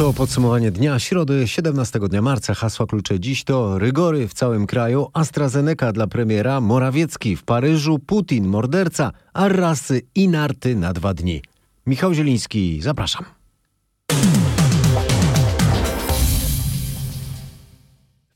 To podsumowanie dnia środy 17 dnia marca. Hasła klucze dziś to rygory w całym kraju, AstraZeneca dla premiera, Morawiecki w Paryżu, Putin, morderca, Arrasy i narty na dwa dni. Michał Zieliński, zapraszam.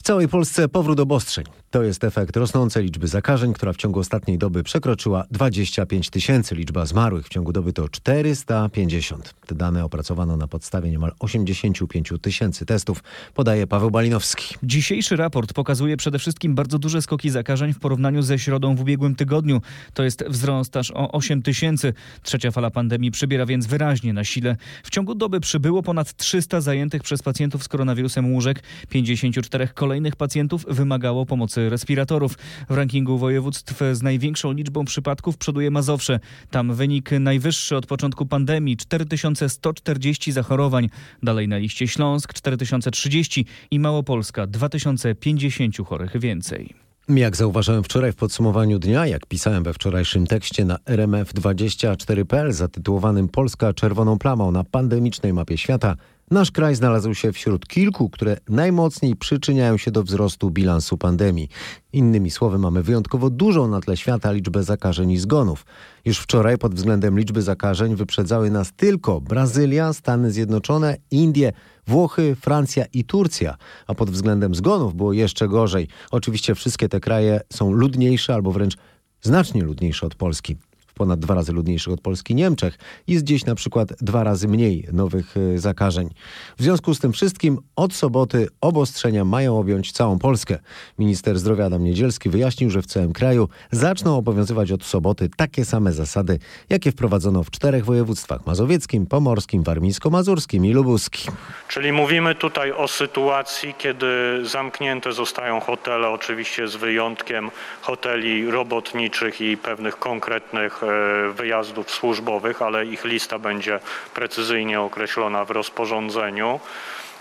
W całej Polsce powrót obostrzeń. To jest efekt rosnącej liczby zakażeń, która w ciągu ostatniej doby przekroczyła 25 tysięcy. Liczba zmarłych w ciągu doby to 450. Te dane opracowano na podstawie niemal 85 tysięcy testów, podaje Paweł Balinowski. Dzisiejszy raport pokazuje przede wszystkim bardzo duże skoki zakażeń w porównaniu ze środą w ubiegłym tygodniu. To jest wzrost aż o 8 tysięcy. Trzecia fala pandemii przybiera więc wyraźnie na sile. W ciągu doby przybyło ponad 300 zajętych przez pacjentów z koronawirusem łóżek. 54 kolejnych pacjentów wymagało pomocy respiratorów. W rankingu województw z największą liczbą przypadków przoduje Mazowsze. Tam wynik najwyższy od początku pandemii 4140 zachorowań. Dalej na liście Śląsk 4030 i Małopolska 2050 chorych więcej. Jak zauważyłem wczoraj w podsumowaniu dnia, jak pisałem we wczorajszym tekście na RMF24.pl zatytułowanym Polska czerwoną plamą na pandemicznej mapie świata, Nasz kraj znalazł się wśród kilku, które najmocniej przyczyniają się do wzrostu bilansu pandemii. Innymi słowy, mamy wyjątkowo dużą na tle świata liczbę zakażeń i zgonów. Już wczoraj pod względem liczby zakażeń wyprzedzały nas tylko Brazylia, Stany Zjednoczone, Indie, Włochy, Francja i Turcja, a pod względem zgonów było jeszcze gorzej. Oczywiście wszystkie te kraje są ludniejsze albo wręcz znacznie ludniejsze od Polski ponad dwa razy ludniejszych od Polski Niemczech. Jest gdzieś na przykład dwa razy mniej nowych y, zakażeń. W związku z tym wszystkim od soboty obostrzenia mają objąć całą Polskę. Minister zdrowia Adam Niedzielski wyjaśnił, że w całym kraju zaczną obowiązywać od soboty takie same zasady, jakie wprowadzono w czterech województwach mazowieckim, pomorskim, warmińsko-mazurskim i lubuskim. Czyli mówimy tutaj o sytuacji, kiedy zamknięte zostają hotele, oczywiście z wyjątkiem hoteli robotniczych i pewnych konkretnych wyjazdów służbowych, ale ich lista będzie precyzyjnie określona w rozporządzeniu.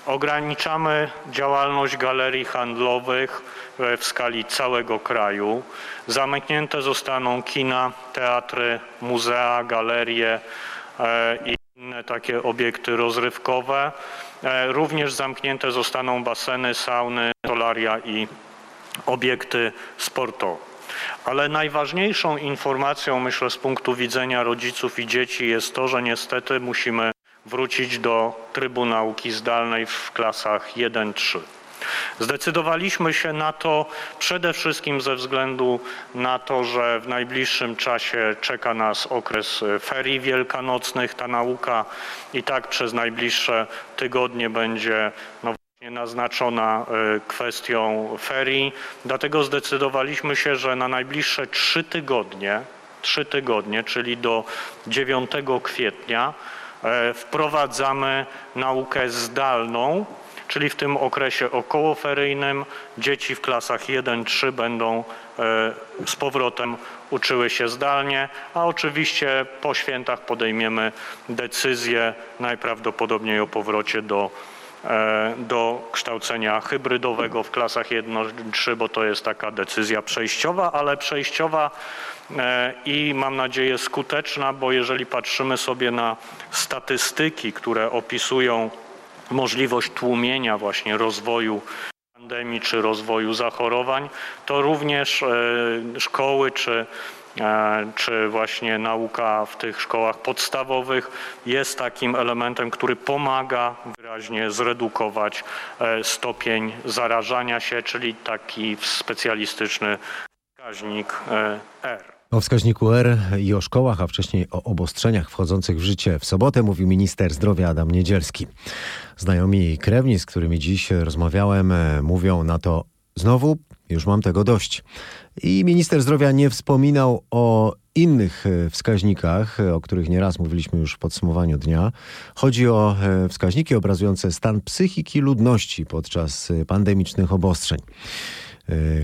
Ograniczamy działalność galerii handlowych e, w skali całego kraju. Zamknięte zostaną kina, teatry, muzea, galerie e, i inne takie obiekty rozrywkowe. Również zamknięte zostaną baseny, sauny, solaria i obiekty sportowe. Ale najważniejszą informacją, myślę, z punktu widzenia rodziców i dzieci jest to, że niestety musimy wrócić do trybu nauki zdalnej w klasach 1-3. Zdecydowaliśmy się na to przede wszystkim ze względu na to, że w najbliższym czasie czeka nas okres ferii wielkanocnych. Ta nauka i tak przez najbliższe tygodnie będzie no, naznaczona e, kwestią ferii. Dlatego zdecydowaliśmy się, że na najbliższe trzy tygodnie, trzy tygodnie, czyli do 9 kwietnia, e, wprowadzamy naukę zdalną, czyli w tym okresie okołoferyjnym dzieci w klasach 1-3 będą e, z powrotem uczyły się zdalnie, a oczywiście po świętach podejmiemy decyzję najprawdopodobniej o powrocie do do kształcenia hybrydowego w klasach 1-3, bo to jest taka decyzja przejściowa, ale przejściowa e, i mam nadzieję skuteczna, bo jeżeli patrzymy sobie na statystyki, które opisują możliwość tłumienia właśnie rozwoju pandemii czy rozwoju zachorowań, to również e, szkoły czy E, czy właśnie nauka w tych szkołach podstawowych jest takim elementem, który pomaga wyraźnie zredukować e, stopień zarażania się, czyli taki specjalistyczny wskaźnik e, R. O wskaźniku R i o szkołach, a wcześniej o obostrzeniach wchodzących w życie w sobotę mówił minister zdrowia Adam Niedzielski. Znajomi i krewni, z którymi dziś rozmawiałem, mówią na to znowu już mam tego dość. I minister zdrowia nie wspominał o innych e, wskaźnikach, e, o których nieraz mówiliśmy już w podsumowaniu dnia. Chodzi o e, wskaźniki obrazujące stan psychiki ludności podczas pandemicznych obostrzeń.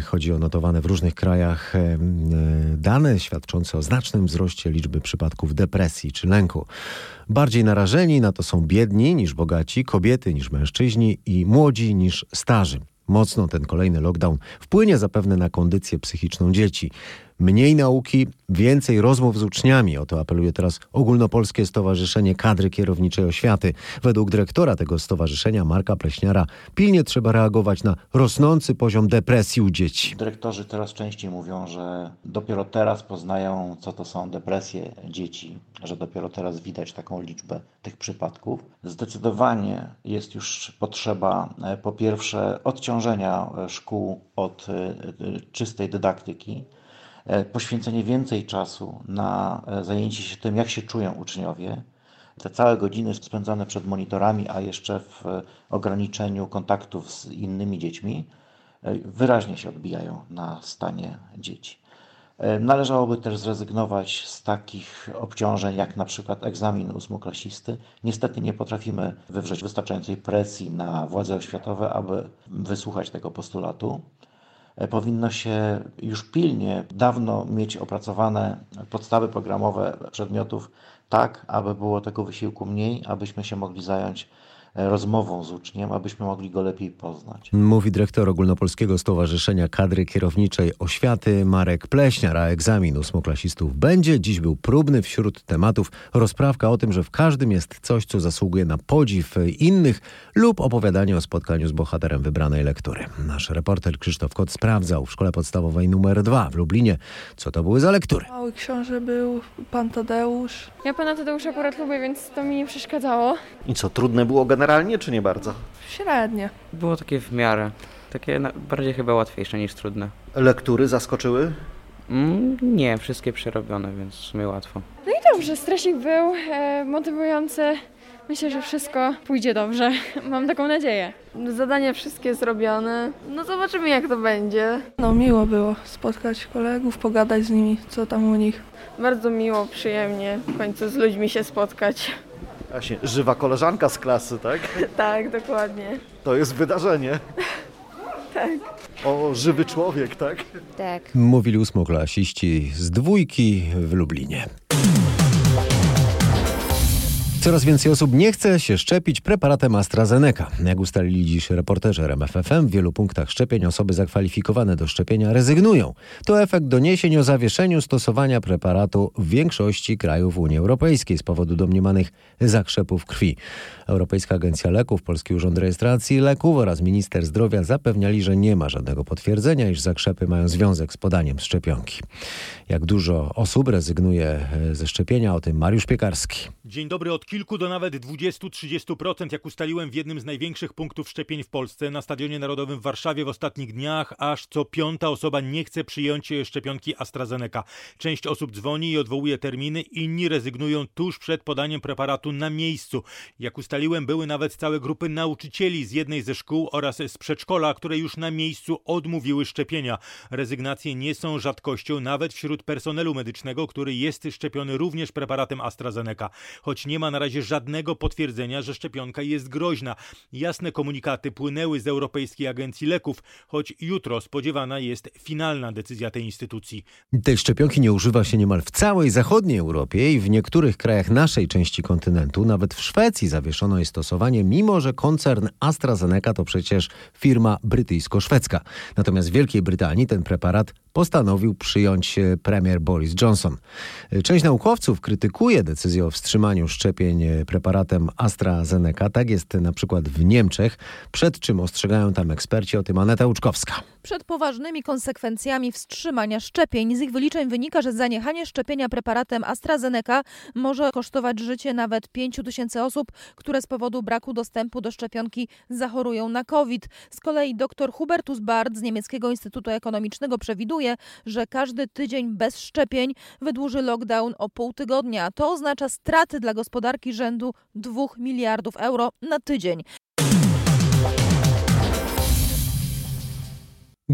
Chodzi o notowane w różnych krajach dane świadczące o znacznym wzroście liczby przypadków depresji czy lęku. Bardziej narażeni na to są biedni niż bogaci, kobiety niż mężczyźni i młodzi niż starzy. Mocno ten kolejny lockdown wpłynie zapewne na kondycję psychiczną dzieci. Mniej nauki, więcej rozmów z uczniami. O to apeluje teraz Ogólnopolskie Stowarzyszenie Kadry Kierowniczej Oświaty. Według dyrektora tego stowarzyszenia, Marka Pleśniara, pilnie trzeba reagować na rosnący poziom depresji u dzieci. Dyrektorzy coraz częściej mówią, że dopiero teraz poznają, co to są depresje dzieci, że dopiero teraz widać taką liczbę tych przypadków. Zdecydowanie jest już potrzeba, e, po pierwsze, odciążenia e, szkół od e, czystej dydaktyki poświęcenie więcej czasu na e, zajęcie się tym, jak się czują uczniowie. Te całe godziny spędzone przed monitorami, a jeszcze w e, ograniczeniu kontaktów z innymi dziećmi, wyraźnie się odbijają na stanie dzieci. Należałoby też zrezygnować z takich obciążeń, jak na przykład egzamin ósmoklasisty. Niestety nie potrafimy wywrzeć wystarczającej presji na władze oświatowe, aby wysłuchać tego postulatu. E, powinno się już pilnie, dawno mieć opracowane podstawy programowe przedmiotów, tak aby było tego wysiłku mniej, abyśmy się mogli zająć rozmową z uczniem, abyśmy mogli go lepiej poznać. Mówi dyrektor Ogólnopolskiego Stowarzyszenia Kadry Kierowniczej Oświaty Marek Pleśniar, a egzamin ósmoklasistów będzie. Dziś był próbny wśród tematów rozprawka o tym, że w każdym jest coś, co zasługuje na podziw innych lub opowiadanie o spotkaniu z bohaterem wybranej lektury. Nasz reporter Krzysztof Kot sprawdzał w szkole podstawowej numer 2 w Lublinie, co to były za lektury. Mały książę był Pan Tadeusz. Ja Pana Tadeusza akurat lubię, więc to mi nie przeszkadzało. I co, trudne było generalnie, czy nie bardzo? Średnie. Było takie w miarę. Takie bardziej chyba łatwiejsze niż trudne. Lektury zaskoczyły? Mm, nie, wszystkie przerobione, więc w sumie łatwo. No i dobrze, stresik był e, motywujący. Myślę, że wszystko pójdzie dobrze. Mam taką nadzieję. Zadania wszystkie zrobione. No zobaczymy jak to będzie. No miło było spotkać kolegów, pogadać z nimi, co tam u nich. Bardzo miło, przyjemnie w końcu z ludźmi się spotkać. Właśnie, żywa koleżanka z klasy, tak? tak, dokładnie. To jest wydarzenie. tak. O, żywy człowiek, tak? Tak. Mówili ósmoklasiści z dwójki w Lublinie. Coraz więcej osób nie chce się szczepić preparatem AstraZeneca. Jak ustalili dziś reporterzy RMFFM, w wielu punktach szczepień osoby zakwalifikowane do szczepienia rezygnują. To efekt doniesień o zawieszeniu stosowania preparatu w większości krajów Unii Europejskiej z powodu domniemanych zakrzepów krwi. Europejska Agencja Leków, Polski Urząd Rejestracji Leków oraz minister zdrowia zapewniali, że nie ma żadnego potwierdzenia, iż zakrzepy mają związek z podaniem szczepionki. Jak dużo osób rezygnuje e, ze szczepienia, o tym Mariusz Piekarski. Dzień dobry od kilku do nawet 20-30%, jak ustaliłem w jednym z największych punktów szczepień w Polsce na Stadionie Narodowym w Warszawie w ostatnich dniach, aż co piąta osoba nie chce przyjąć szczepionki AstraZeneca. Część osób dzwoni i odwołuje terminy, inni rezygnują tuż przed podaniem preparatu na miejscu. Jak ustaliłem, były nawet całe grupy nauczycieli z jednej ze szkół oraz z przedszkola, które już na miejscu odmówiły szczepienia. Rezygnacje nie są rzadkością nawet wśród personelu medycznego, który jest szczepiony również preparatem AstraZeneca. Choć nie ma na razie żadnego potwierdzenia, że szczepionka jest groźna. Jasne komunikaty płynęły z Europejskiej Agencji Leków, choć jutro spodziewana jest finalna decyzja tej instytucji. Tej szczepionki nie używa się niemal w całej zachodniej Europie i w niektórych krajach naszej części kontynentu, nawet w Szwecji zawieszono jej stosowanie, mimo że koncern AstraZeneca to przecież firma brytyjsko-szwedzka. Natomiast w Wielkiej Brytanii ten preparat postanowił przyjąć e, premier Boris Johnson. E, część naukowców krytykuje decyzję o wstrzymaniu szczepień e, preparatem AstraZeneca. Tak jest na przykład w Niemczech, przed czym ostrzegają tam eksperci, o tym Aneta Łuczkowska przed poważnymi konsekwencjami wstrzymania szczepień. Z ich wyliczeń wynika, że zaniechanie szczepienia preparatem AstraZeneca może kosztować życie nawet 5 tysięcy osób, które z powodu braku dostępu do szczepionki zachorują na COVID. Z kolei dr Hubertus Bard z Niemieckiego Instytutu Ekonomicznego przewiduje, że każdy tydzień bez szczepień wydłuży lockdown o pół tygodnia. To oznacza straty dla gospodarki rzędu 2 miliardów euro na tydzień.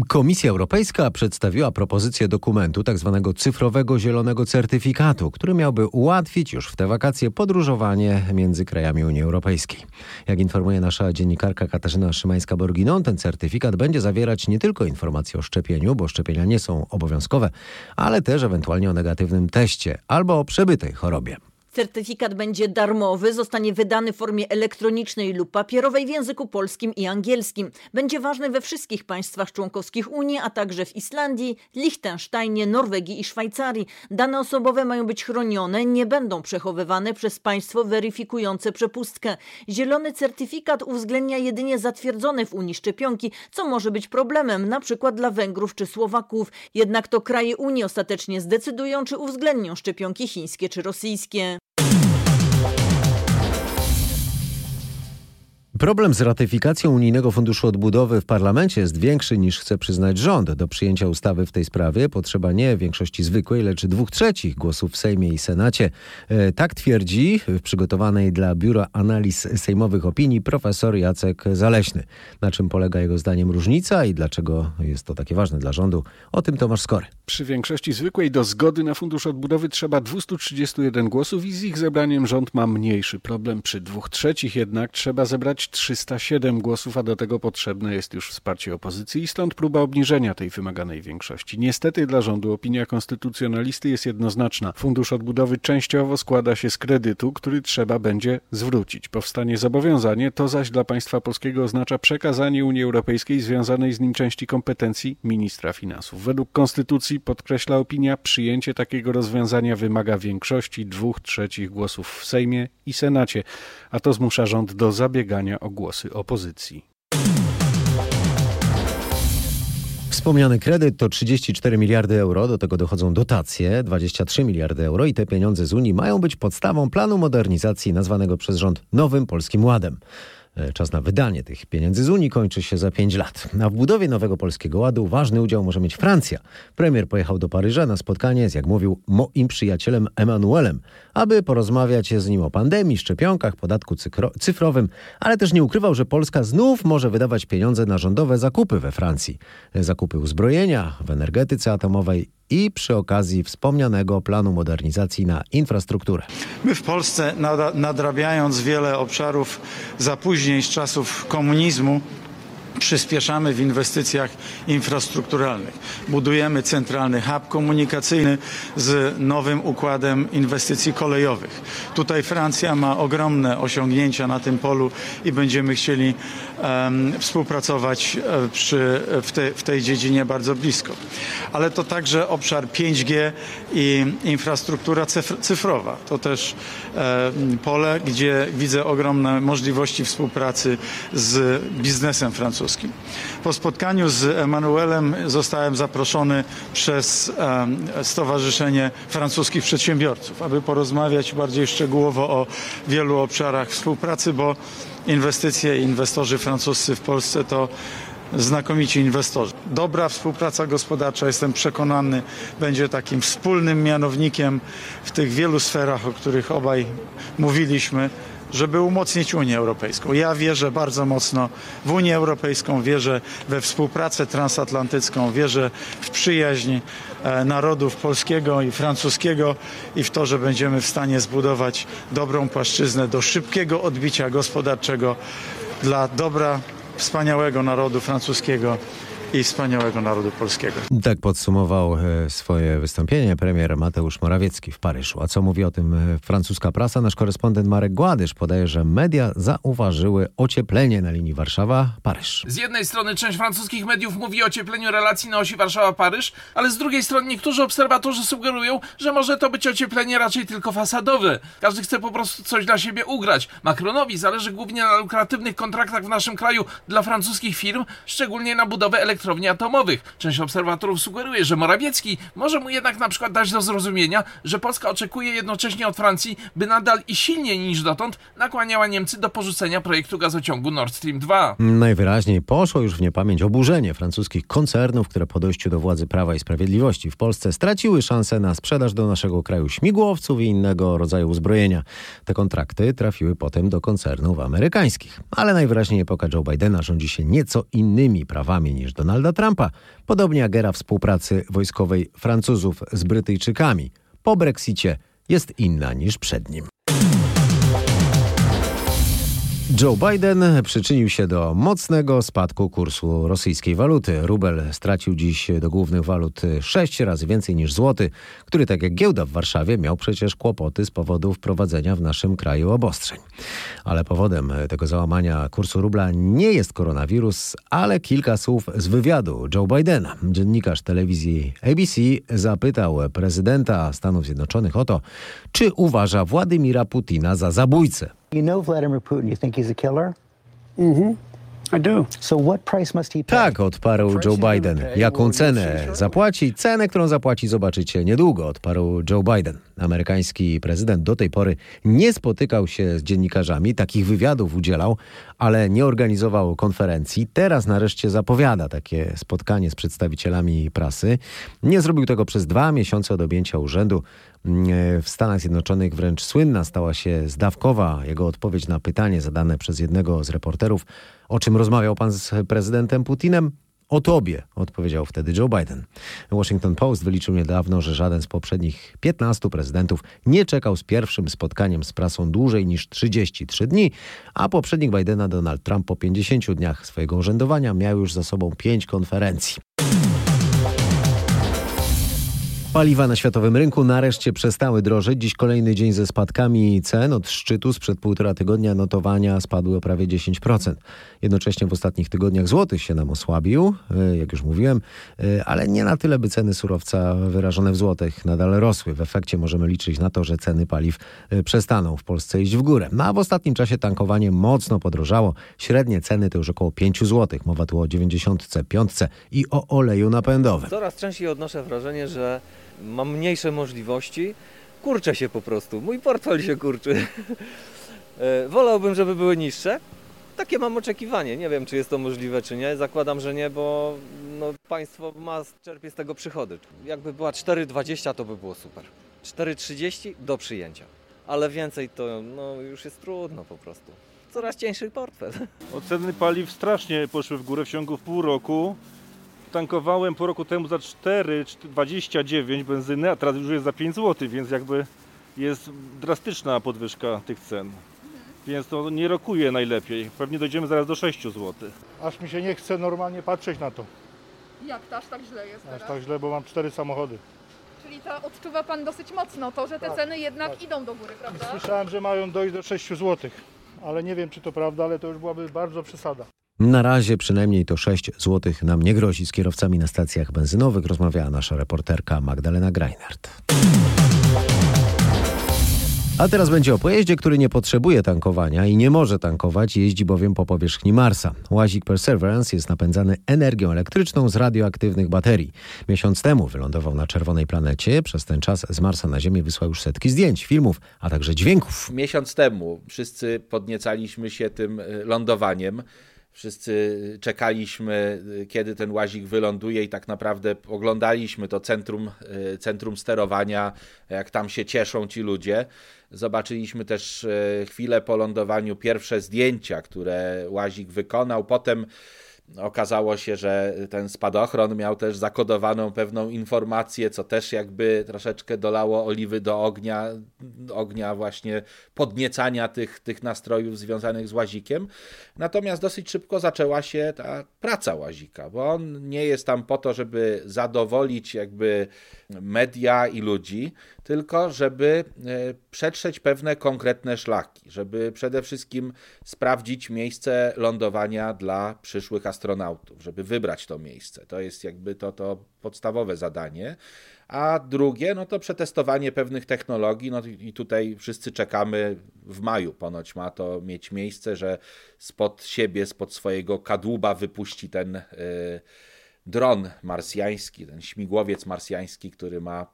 Komisja Europejska przedstawiła propozycję dokumentu tzw. Tak cyfrowego zielonego certyfikatu, który miałby ułatwić już w te wakacje podróżowanie między krajami Unii Europejskiej. Jak informuje nasza dziennikarka Katarzyna Szymańska-Borginon, ten certyfikat będzie zawierać nie tylko informacje o szczepieniu, bo szczepienia nie są obowiązkowe, ale też ewentualnie o negatywnym teście albo o przebytej chorobie. Certyfikat będzie darmowy, zostanie wydany w formie elektronicznej lub papierowej w języku polskim i angielskim. Będzie ważny we wszystkich państwach członkowskich Unii, a także w Islandii, Liechtensteinie, Norwegii i Szwajcarii. Dane osobowe mają być chronione, nie będą przechowywane przez państwo weryfikujące przepustkę. Zielony certyfikat uwzględnia jedynie zatwierdzone w Unii szczepionki, co może być problemem, na przykład dla Węgrów czy Słowaków. Jednak to kraje Unii ostatecznie zdecydują, czy uwzględnią szczepionki chińskie czy rosyjskie. Problem z ratyfikacją Unijnego Funduszu Odbudowy w parlamencie jest większy niż chce przyznać rząd. Do przyjęcia ustawy w tej sprawie potrzeba nie większości zwykłej, lecz dwóch trzecich głosów w Sejmie i Senacie. E, tak twierdzi w przygotowanej dla Biura Analiz Sejmowych Opinii profesor Jacek Zaleśny. Na czym polega jego zdaniem różnica i dlaczego jest to takie ważne dla rządu? O tym Tomasz Skory. Przy większości zwykłej do zgody na Fundusz Odbudowy trzeba 231 głosów i z ich zebraniem rząd ma mniejszy problem. Przy dwóch trzecich jednak trzeba zebrać 307 głosów, a do tego potrzebne jest już wsparcie opozycji i stąd próba obniżenia tej wymaganej większości. Niestety dla rządu opinia konstytucjonalisty jest jednoznaczna. Fundusz Odbudowy częściowo składa się z kredytu, który trzeba będzie zwrócić. Powstanie zobowiązanie, to zaś dla państwa polskiego oznacza przekazanie Unii Europejskiej związanej z nim części kompetencji ministra finansów. Według konstytucji, podkreśla opinia, przyjęcie takiego rozwiązania wymaga większości dwóch trzecich głosów w Sejmie i Senacie, a to zmusza rząd do zabiegania o głosy opozycji. Wspomniany kredyt to 34 miliardy euro, do tego dochodzą dotacje 23 miliardy euro i te pieniądze z Unii mają być podstawą planu modernizacji nazwanego przez rząd Nowym Polskim Ładem. E, czas na wydanie tych pieniędzy z Unii kończy się za 5 lat. A w budowie nowego Polskiego Ładu ważny udział może mieć Francja. Premier pojechał do Paryża na spotkanie z, jak mówił, moim przyjacielem Emmanuelem, aby porozmawiać z nim o pandemii, szczepionkach, podatku cyfrowym, ale też nie ukrywał, że Polska znów może wydawać pieniądze na rządowe zakupy we Francji. Zakupy uzbrojenia w energetyce atomowej i przy okazji wspomnianego planu modernizacji na infrastrukturę. My w Polsce nadrabiając wiele obszarów zapóźnień z czasów komunizmu przyspieszamy w inwestycjach infrastrukturalnych. Budujemy centralny hub komunikacyjny z nowym układem inwestycji kolejowych. Tutaj Francja ma ogromne osiągnięcia na tym polu i będziemy chcieli um, współpracować e, przy, w, te, w tej dziedzinie bardzo blisko. Ale to także obszar 5G i infrastruktura cyfrowa. To też um, pole, gdzie widzę ogromne możliwości współpracy z biznesem francuskim Po spotkaniu z Emanuelem zostałem zaproszony przez Stowarzyszenie Francuskich Przedsiębiorców, aby porozmawiać bardziej szczegółowo o wielu obszarach współpracy, bo inwestycje i inwestorzy francuscy w Polsce to znakomici inwestorzy. Dobra współpraca gospodarcza, jestem przekonany, będzie takim wspólnym mianownikiem w tych wielu sferach, o których obaj mówiliśmy żeby umocnić Unię Europejską. Ja wierzę bardzo mocno w Unię Europejską, wierzę we współpracę transatlantycką, wierzę w przyjaźń e, narodów polskiego i francuskiego i w to, że będziemy w stanie zbudować dobrą płaszczyznę do szybkiego odbicia gospodarczego dla dobra wspaniałego narodu francuskiego i wspaniałego narodu polskiego. Tak podsumował e, swoje wystąpienie premier Mateusz Morawiecki w Paryżu. A co mówi o tym e, francuska prasa? Nasz korespondent Marek Gładysz podaje, że media zauważyły ocieplenie na linii Warszawa-Paryż. Z jednej strony część francuskich mediów mówi o ociepleniu relacji na osi Warszawa-Paryż, ale z drugiej strony niektórzy obserwatorzy sugerują, że może to być ocieplenie raczej tylko fasadowe. Każdy chce po prostu coś dla siebie ugrać. Macronowi zależy głównie na lukratywnych kontraktach w naszym kraju dla francuskich firm, szczególnie na budowę elektrycznej elektrowni atomowych. Część obserwatorów sugeruje, że Morawiecki może mu jednak na przykład dać do zrozumienia, że Polska oczekuje jednocześnie od Francji, by nadal i silniej niż dotąd nakłaniała Niemcy do porzucenia projektu gazociągu Nord Stream 2. Najwyraźniej poszło już w niepamięć oburzenie francuskich koncernów, które po dojściu do władzy Prawa i Sprawiedliwości w Polsce straciły szansę na sprzedaż do naszego kraju śmigłowców i innego rodzaju uzbrojenia. Te kontrakty trafiły potem do koncernów amerykańskich. Ale najwyraźniej epoka Joe Bidena rządzi się nieco innymi prawami niż Donald Donalda Trumpa, podobnie jak era współpracy wojskowej Francuzów z Brytyjczykami. Po Brexicie jest inna niż przed nim. Joe Biden przyczynił się do mocnego spadku kursu rosyjskiej waluty. Rubel stracił dziś do głównych walut sześć razy więcej niż złoty, który tak jak giełda w Warszawie miał przecież kłopoty z powodu wprowadzenia w naszym kraju obostrzeń. Ale powodem tego załamania kursu rubla nie jest koronawirus, ale kilka słów z wywiadu Joe Bidena. Dziennikarz telewizji ABC zapytał prezydenta Stanów Zjednoczonych o to, czy uważa Władimira Putina za zabójcę. You know Vladimir Putin. You think he's a killer? Mm-hmm. I do. So what price must he pay? Tak, odparł Joe Biden. Jaką cenę zapłaci? Cenę, którą zapłaci, zobaczycie niedługo, odparł Joe Biden. Amerykański prezydent do tej pory nie spotykał się z dziennikarzami, takich wywiadów udzielał, ale nie organizował konferencji. Teraz nareszcie zapowiada takie spotkanie z przedstawicielami prasy. Nie zrobił tego przez dwa miesiące od objęcia urzędu. W Stanach Zjednoczonych wręcz słynna stała się zdawkowa jego odpowiedź na pytanie zadane przez jednego z reporterów, o czym rozmawiał pan z prezydentem Putinem. O tobie, odpowiedział wtedy Joe Biden. Washington Post wyliczył niedawno, że żaden z poprzednich 15 prezydentów nie czekał z pierwszym spotkaniem z prasą dłużej niż 33 dni, a poprzednik Bidena, Donald Trump, po 50 dniach swojego urzędowania miał już za sobą pięć konferencji. Paliwa na światowym rynku nareszcie przestały drożeć. Dziś kolejny dzień ze spadkami cen. Od szczytu sprzed półtora tygodnia notowania spadły o prawie 10%. Jednocześnie w ostatnich tygodniach złoty się nam osłabił, e, jak już mówiłem, e, ale nie na tyle, by ceny surowca wyrażone w złotych nadal rosły. W efekcie możemy liczyć na to, że ceny paliw e, przestaną w Polsce iść w górę. No a w ostatnim czasie tankowanie mocno podrożało. Średnie ceny to już około 5 zł. Mowa tu o 95 i o oleju napędowym. Coraz częściej odnoszę wrażenie, że mam mniejsze możliwości, kurczę się po prostu. Mój portfel się kurczy. Wolałbym, żeby były niższe. Takie mam oczekiwanie. Nie wiem, czy jest to możliwe, czy nie. Zakładam, że nie, bo no, państwo ma, czerpie z tego przychody. Jakby była 4,20 to by było super. 4,30 do przyjęcia. Ale więcej to no, już jest trudno po prostu. Coraz cieńszy portfel. Oceny paliw strasznie poszły w górę w ciągu pół roku tankowałem po roku temu za 4,29 benzyny, a teraz już jest za 5 zł, więc jakby jest drastyczna podwyżka tych cen. Więc to nie rokuje najlepiej. Pewnie dojdziemy zaraz do 6 zł. Aż mi się nie chce normalnie patrzeć na to. Jak to aż tak źle jest Aż teraz? tak źle, bo mam cztery samochody. Czyli to odczuwa Pan dosyć mocno, to, że te Tak, ceny jednak idą do góry, prawda? Słyszałem, że mają dojść do 6 zł, ale nie wiem czy to prawda, ale to już byłaby bardzo przesada. Na razie przynajmniej to 6 zł nam nie grozi z kierowcami na stacjach benzynowych, rozmawiała nasza reporterka Magdalena Greinert. A teraz będzie o pojeździe, który nie potrzebuje tankowania i nie może tankować, jeździ bowiem po powierzchni Marsa. Łazik Perseverance jest napędzany energią elektryczną z radioaktywnych baterii. Miesiąc temu wylądował na czerwonej planecie. Przez ten czas z Marsa na Ziemię wysłał już setki zdjęć, filmów, a także dźwięków. Miesiąc temu wszyscy podniecaliśmy się tym y, lądowaniem. Wszyscy czekaliśmy, kiedy ten łazik wyląduje, i tak naprawdę oglądaliśmy to centrum, centrum sterowania, jak tam się cieszą ci ludzie. Zobaczyliśmy też chwilę po lądowaniu pierwsze zdjęcia, które łazik wykonał. Potem okazało się, że ten spadochron miał też zakodowaną pewną informację, co też jakby troszeczkę dolało oliwy do ognia, ognia właśnie podniecania tych, tych nastrojów związanych z łazikiem. Natomiast dosyć szybko zaczęła się ta praca łazika, bo on nie jest tam po to, żeby zadowolić jakby media i ludzi, tylko żeby przetrzeć pewne konkretne szlaki, żeby przede wszystkim sprawdzić miejsce lądowania dla przyszłych astronautów, żeby wybrać to miejsce. To jest jakby to, to podstawowe zadanie. A drugie, no to przetestowanie pewnych technologii, no i tutaj wszyscy czekamy w maju, ponoć ma to mieć miejsce, że spod siebie, spod swojego kadłuba wypuści ten yy, dron marsjański, ten śmigłowiec marsjański, który ma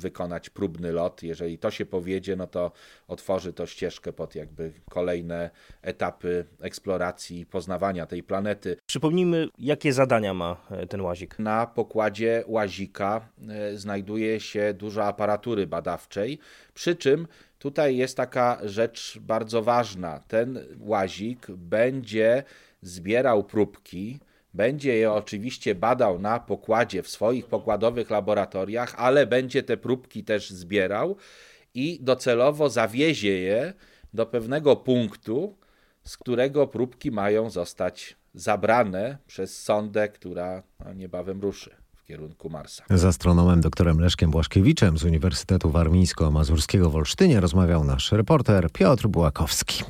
wykonać próbny lot. Jeżeli to się powiedzie, no to otworzy to ścieżkę pod jakby kolejne etapy eksploracji i poznawania tej planety. Przypomnijmy, jakie zadania ma ten łazik. Na pokładzie łazika znajduje się dużo aparatury badawczej, przy czym tutaj jest taka rzecz bardzo ważna. Ten łazik będzie zbierał próbki będzie je oczywiście badał na pokładzie w swoich pokładowych laboratoriach, ale będzie te próbki też zbierał i docelowo zawiezie je do pewnego punktu, z którego próbki mają zostać zabrane przez sondę, która no, niebawem ruszy w kierunku Marsa. Z astronomem doktorem Leszkiem Błaszkiewiczem z Uniwersytetu Warmińsko-Mazurskiego w Olsztynie rozmawiał nasz reporter Piotr Bułakowski.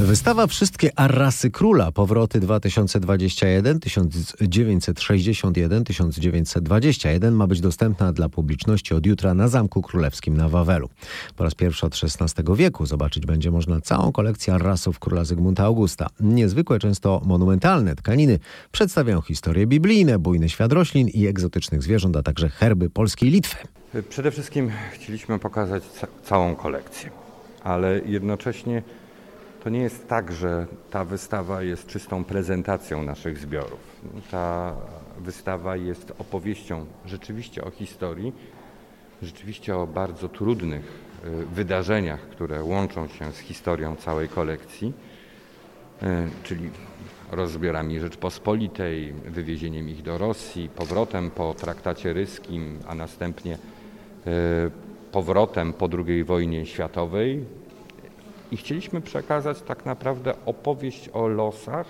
Wystawa Wszystkie Arrasy Króla, powroty 2021, 1961, 1921 ma być dostępna dla publiczności od jutra na Zamku Królewskim na Wawelu. Po raz pierwszy od XVI wieku zobaczyć będzie można całą kolekcję arrasów króla Zygmunta Augusta. Niezwykłe, często monumentalne tkaniny przedstawiają historie biblijne, bujny świat roślin i egzotycznych zwierząt, a także herby Polskiej Litwy. Przede wszystkim chcieliśmy pokazać ca całą kolekcję, ale jednocześnie to nie jest tak, że ta wystawa jest czystą prezentacją naszych zbiorów. Ta wystawa jest opowieścią rzeczywiście o historii, rzeczywiście o bardzo trudnych wydarzeniach, które łączą się z historią całej kolekcji, czyli rozbiorami Rzeczpospolitej, wywiezieniem ich do Rosji, powrotem po traktacie ryskim, a następnie powrotem po II wojnie światowej, i chcieliśmy przekazać tak naprawdę opowieść o losach,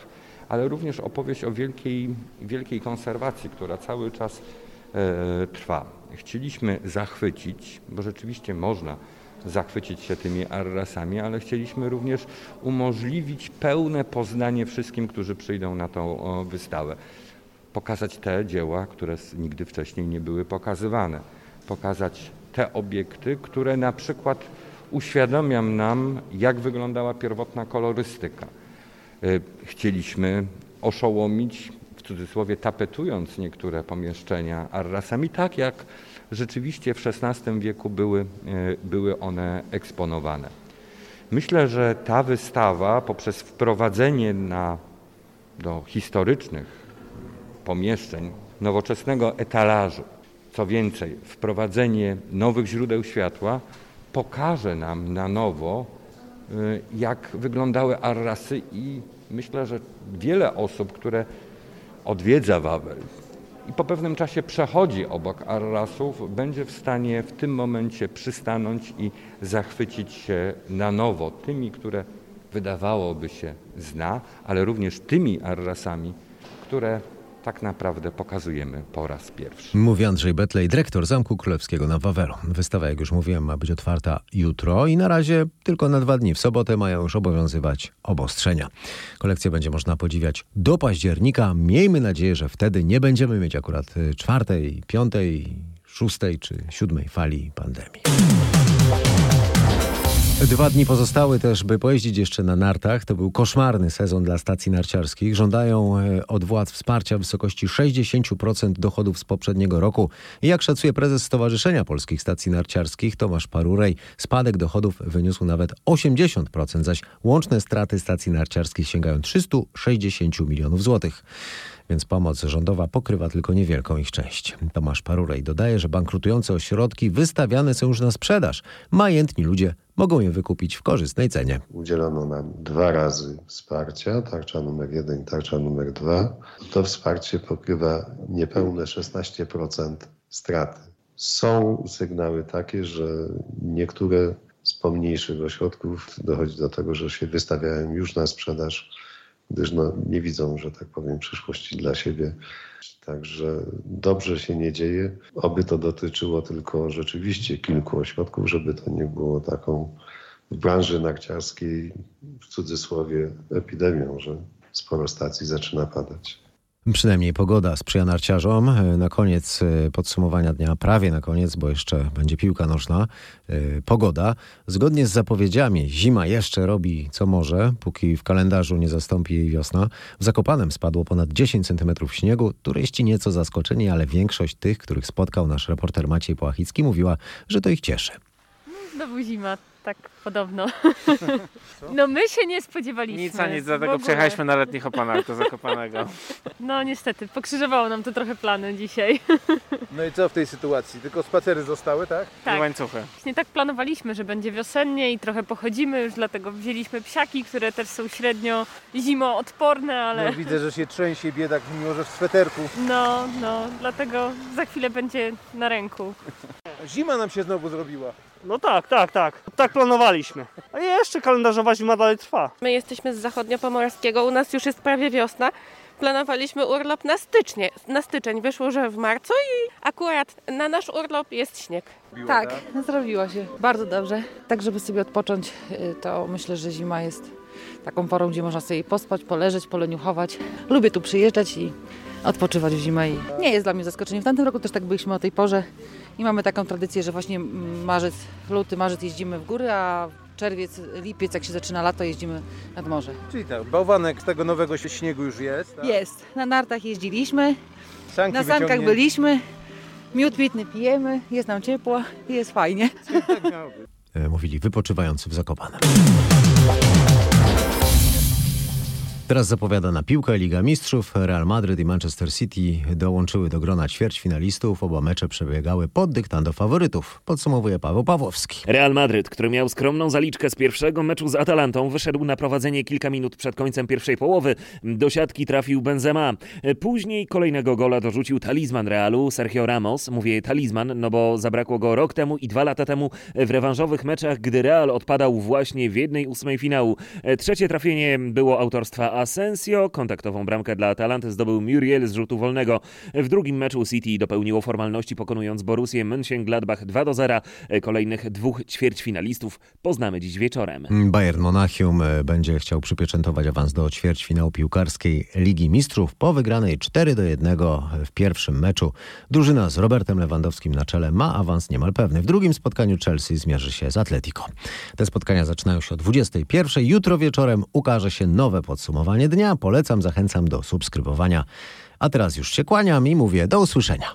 ale również opowieść o wielkiej, wielkiej konserwacji, która cały czas e, trwa. Chcieliśmy zachwycić, bo rzeczywiście można zachwycić się tymi arrasami, ale chcieliśmy również umożliwić pełne poznanie wszystkim, którzy przyjdą na tą o, wystawę. Pokazać te dzieła, które nigdy wcześniej nie były pokazywane. Pokazać te obiekty, które na przykład uświadamiam nam, jak wyglądała pierwotna kolorystyka. Chcieliśmy oszołomić, w cudzysłowie tapetując niektóre pomieszczenia arrasami, tak jak rzeczywiście w XVI wieku były, były one eksponowane. Myślę, że ta wystawa poprzez wprowadzenie na, do historycznych pomieszczeń nowoczesnego etalażu, co więcej, wprowadzenie nowych źródeł światła, pokaże nam na nowo, jak wyglądały arrasy i myślę, że wiele osób, które odwiedza Wawel i po pewnym czasie przechodzi obok arrasów, będzie w stanie w tym momencie przystanąć i zachwycić się na nowo tymi, które wydawałoby się zna, ale również tymi arrasami, które tak naprawdę pokazujemy po raz pierwszy. Mówi Andrzej Betlej, dyrektor Zamku Królewskiego na Wawelu. Wystawa, jak już mówiłem, ma być otwarta jutro i na razie tylko na dwa dni. W sobotę mają już obowiązywać obostrzenia. Kolekcję będzie można podziwiać do października. Miejmy nadzieję, że wtedy nie będziemy mieć akurat czwartej, piątej, szóstej czy siódmej fali pandemii. Dwa dni pozostały też, by pojeździć jeszcze na nartach. To był koszmarny sezon dla stacji narciarskich. Żądają od władz wsparcia w wysokości 60% dochodów z poprzedniego roku. I jak szacuje prezes Stowarzyszenia Polskich Stacji Narciarskich Tomasz Parurej, spadek dochodów wyniósł nawet 80%, zaś łączne straty stacji narciarskich sięgają 360 milionów złotych więc pomoc rządowa pokrywa tylko niewielką ich część. Tomasz Parurej dodaje, że bankrutujące ośrodki wystawiane są już na sprzedaż. Majętni ludzie mogą je wykupić w korzystnej cenie. Udzielono nam dwa razy wsparcia, tarcza numer jeden i tarcza numer dwa. To wsparcie pokrywa niepełne 16% straty. Są sygnały takie, że niektóre z pomniejszych ośrodków dochodzi do tego, że się wystawiają już na sprzedaż gdyż no, nie widzą, że tak powiem, przyszłości dla siebie. Także dobrze się nie dzieje. Oby to dotyczyło tylko rzeczywiście kilku ośrodków, żeby to nie było taką w branży narciarskiej, w cudzysłowie, epidemią, że sporo stacji zaczyna padać. Przynajmniej pogoda sprzyja narciarzom. Na koniec podsumowania dnia, prawie na koniec, bo jeszcze będzie piłka nożna. Pogoda. Zgodnie z zapowiedziami, zima jeszcze robi co może, póki w kalendarzu nie zastąpi jej wiosna. W Zakopanem spadło ponad 10 cm śniegu. Turyści nieco zaskoczeni, ale większość tych, których spotkał nasz reporter Maciej Płachicki, mówiła, że to ich cieszy. Znowu zima. Tak podobno. No my się nie spodziewaliśmy. Nic a nic, dlatego ogóle. przejechaliśmy na letnich oponach do Zakopanego. No niestety, pokrzyżowało nam to trochę plany dzisiaj. No i co w tej sytuacji? Tylko spacery zostały, tak? Tak. łańcuchy. Właśnie tak planowaliśmy, że będzie wiosennie i trochę pochodzimy, już dlatego wzięliśmy psiaki, które też są średnio zimoodporne, ale... No, widzę, że się trzęsie biedak, mimo że w sweterku. No, no, dlatego za chwilę będzie na ręku. Zima nam się znowu zrobiła. No tak, tak, tak. Tak planowaliśmy. A jeszcze kalendarzowa zima dalej trwa. My jesteśmy z zachodniopomorskiego, u nas już jest prawie wiosna. Planowaliśmy urlop na stycznie, na styczeń. Wyszło, że w marcu i akurat na nasz urlop jest śnieg. Tak, zrobiło się. Bardzo dobrze. Tak, żeby sobie odpocząć, y, to myślę, że zima jest taką porą, gdzie można sobie pospać, poleżeć, poleniuchować. Lubię tu przyjeżdżać i odpoczywać w zimę i nie jest dla mnie zaskoczeniem. W tamtym roku też tak byliśmy o tej porze i mamy taką tradycję, że właśnie marzec, luty, marzec jeździmy w góry, a czerwiec, lipiec, jak się zaczyna lato, jeździmy nad morze. Czyli tak, bałwanek z tego nowego śniegu już jest. Tak? Jest. Na nartach jeździliśmy, Sanki na sankach byliśmy, miód pitny pijemy, jest nam ciepło i jest fajnie. E, Mówili wypoczywający w Zakopanem. Teraz zapowiadana piłka Liga Mistrzów. Real Madryt i Manchester City dołączyły do grona ćwierćfinalistów. Oba mecze przebiegały pod dyktando faworytów. Podsumowuje Paweł Pawłowski. Real Madryt, który miał skromną zaliczkę z pierwszego meczu z Atalantą, wyszedł na prowadzenie kilka minut przed końcem pierwszej połowy. Do siatki trafił Benzema. Później kolejnego gola dorzucił talizman Realu, Sergio Ramos. Mówię talizman, no bo zabrakło go rok temu i dwa lata temu w rewanżowych meczach, gdy Real odpadał właśnie w jednej ósmej finału. Trzecie trafienie było autorstwa Asensio. Kontaktową bramkę dla Atalanty zdobył Muriel z rzutu wolnego. W drugim meczu City dopełniło formalności pokonując Borussię Mönchengladbach 2 do 0. Kolejnych dwóch ćwierćfinalistów poznamy dziś wieczorem. Bayern Monachium e, będzie chciał przypieczętować awans do ćwierćfinału piłkarskiej Ligi Mistrzów po wygranej 4 do 1 w pierwszym meczu. Drużyna z Robertem Lewandowskim na czele ma awans niemal pewny. W drugim spotkaniu Chelsea zmierzy się z Atletico. Te spotkania zaczynają się o 21. Jutro wieczorem ukaże się nowe podsumowanie dnia. Polecam, zachęcam do subskrybowania. A teraz już się kłaniam i mówię do usłyszenia.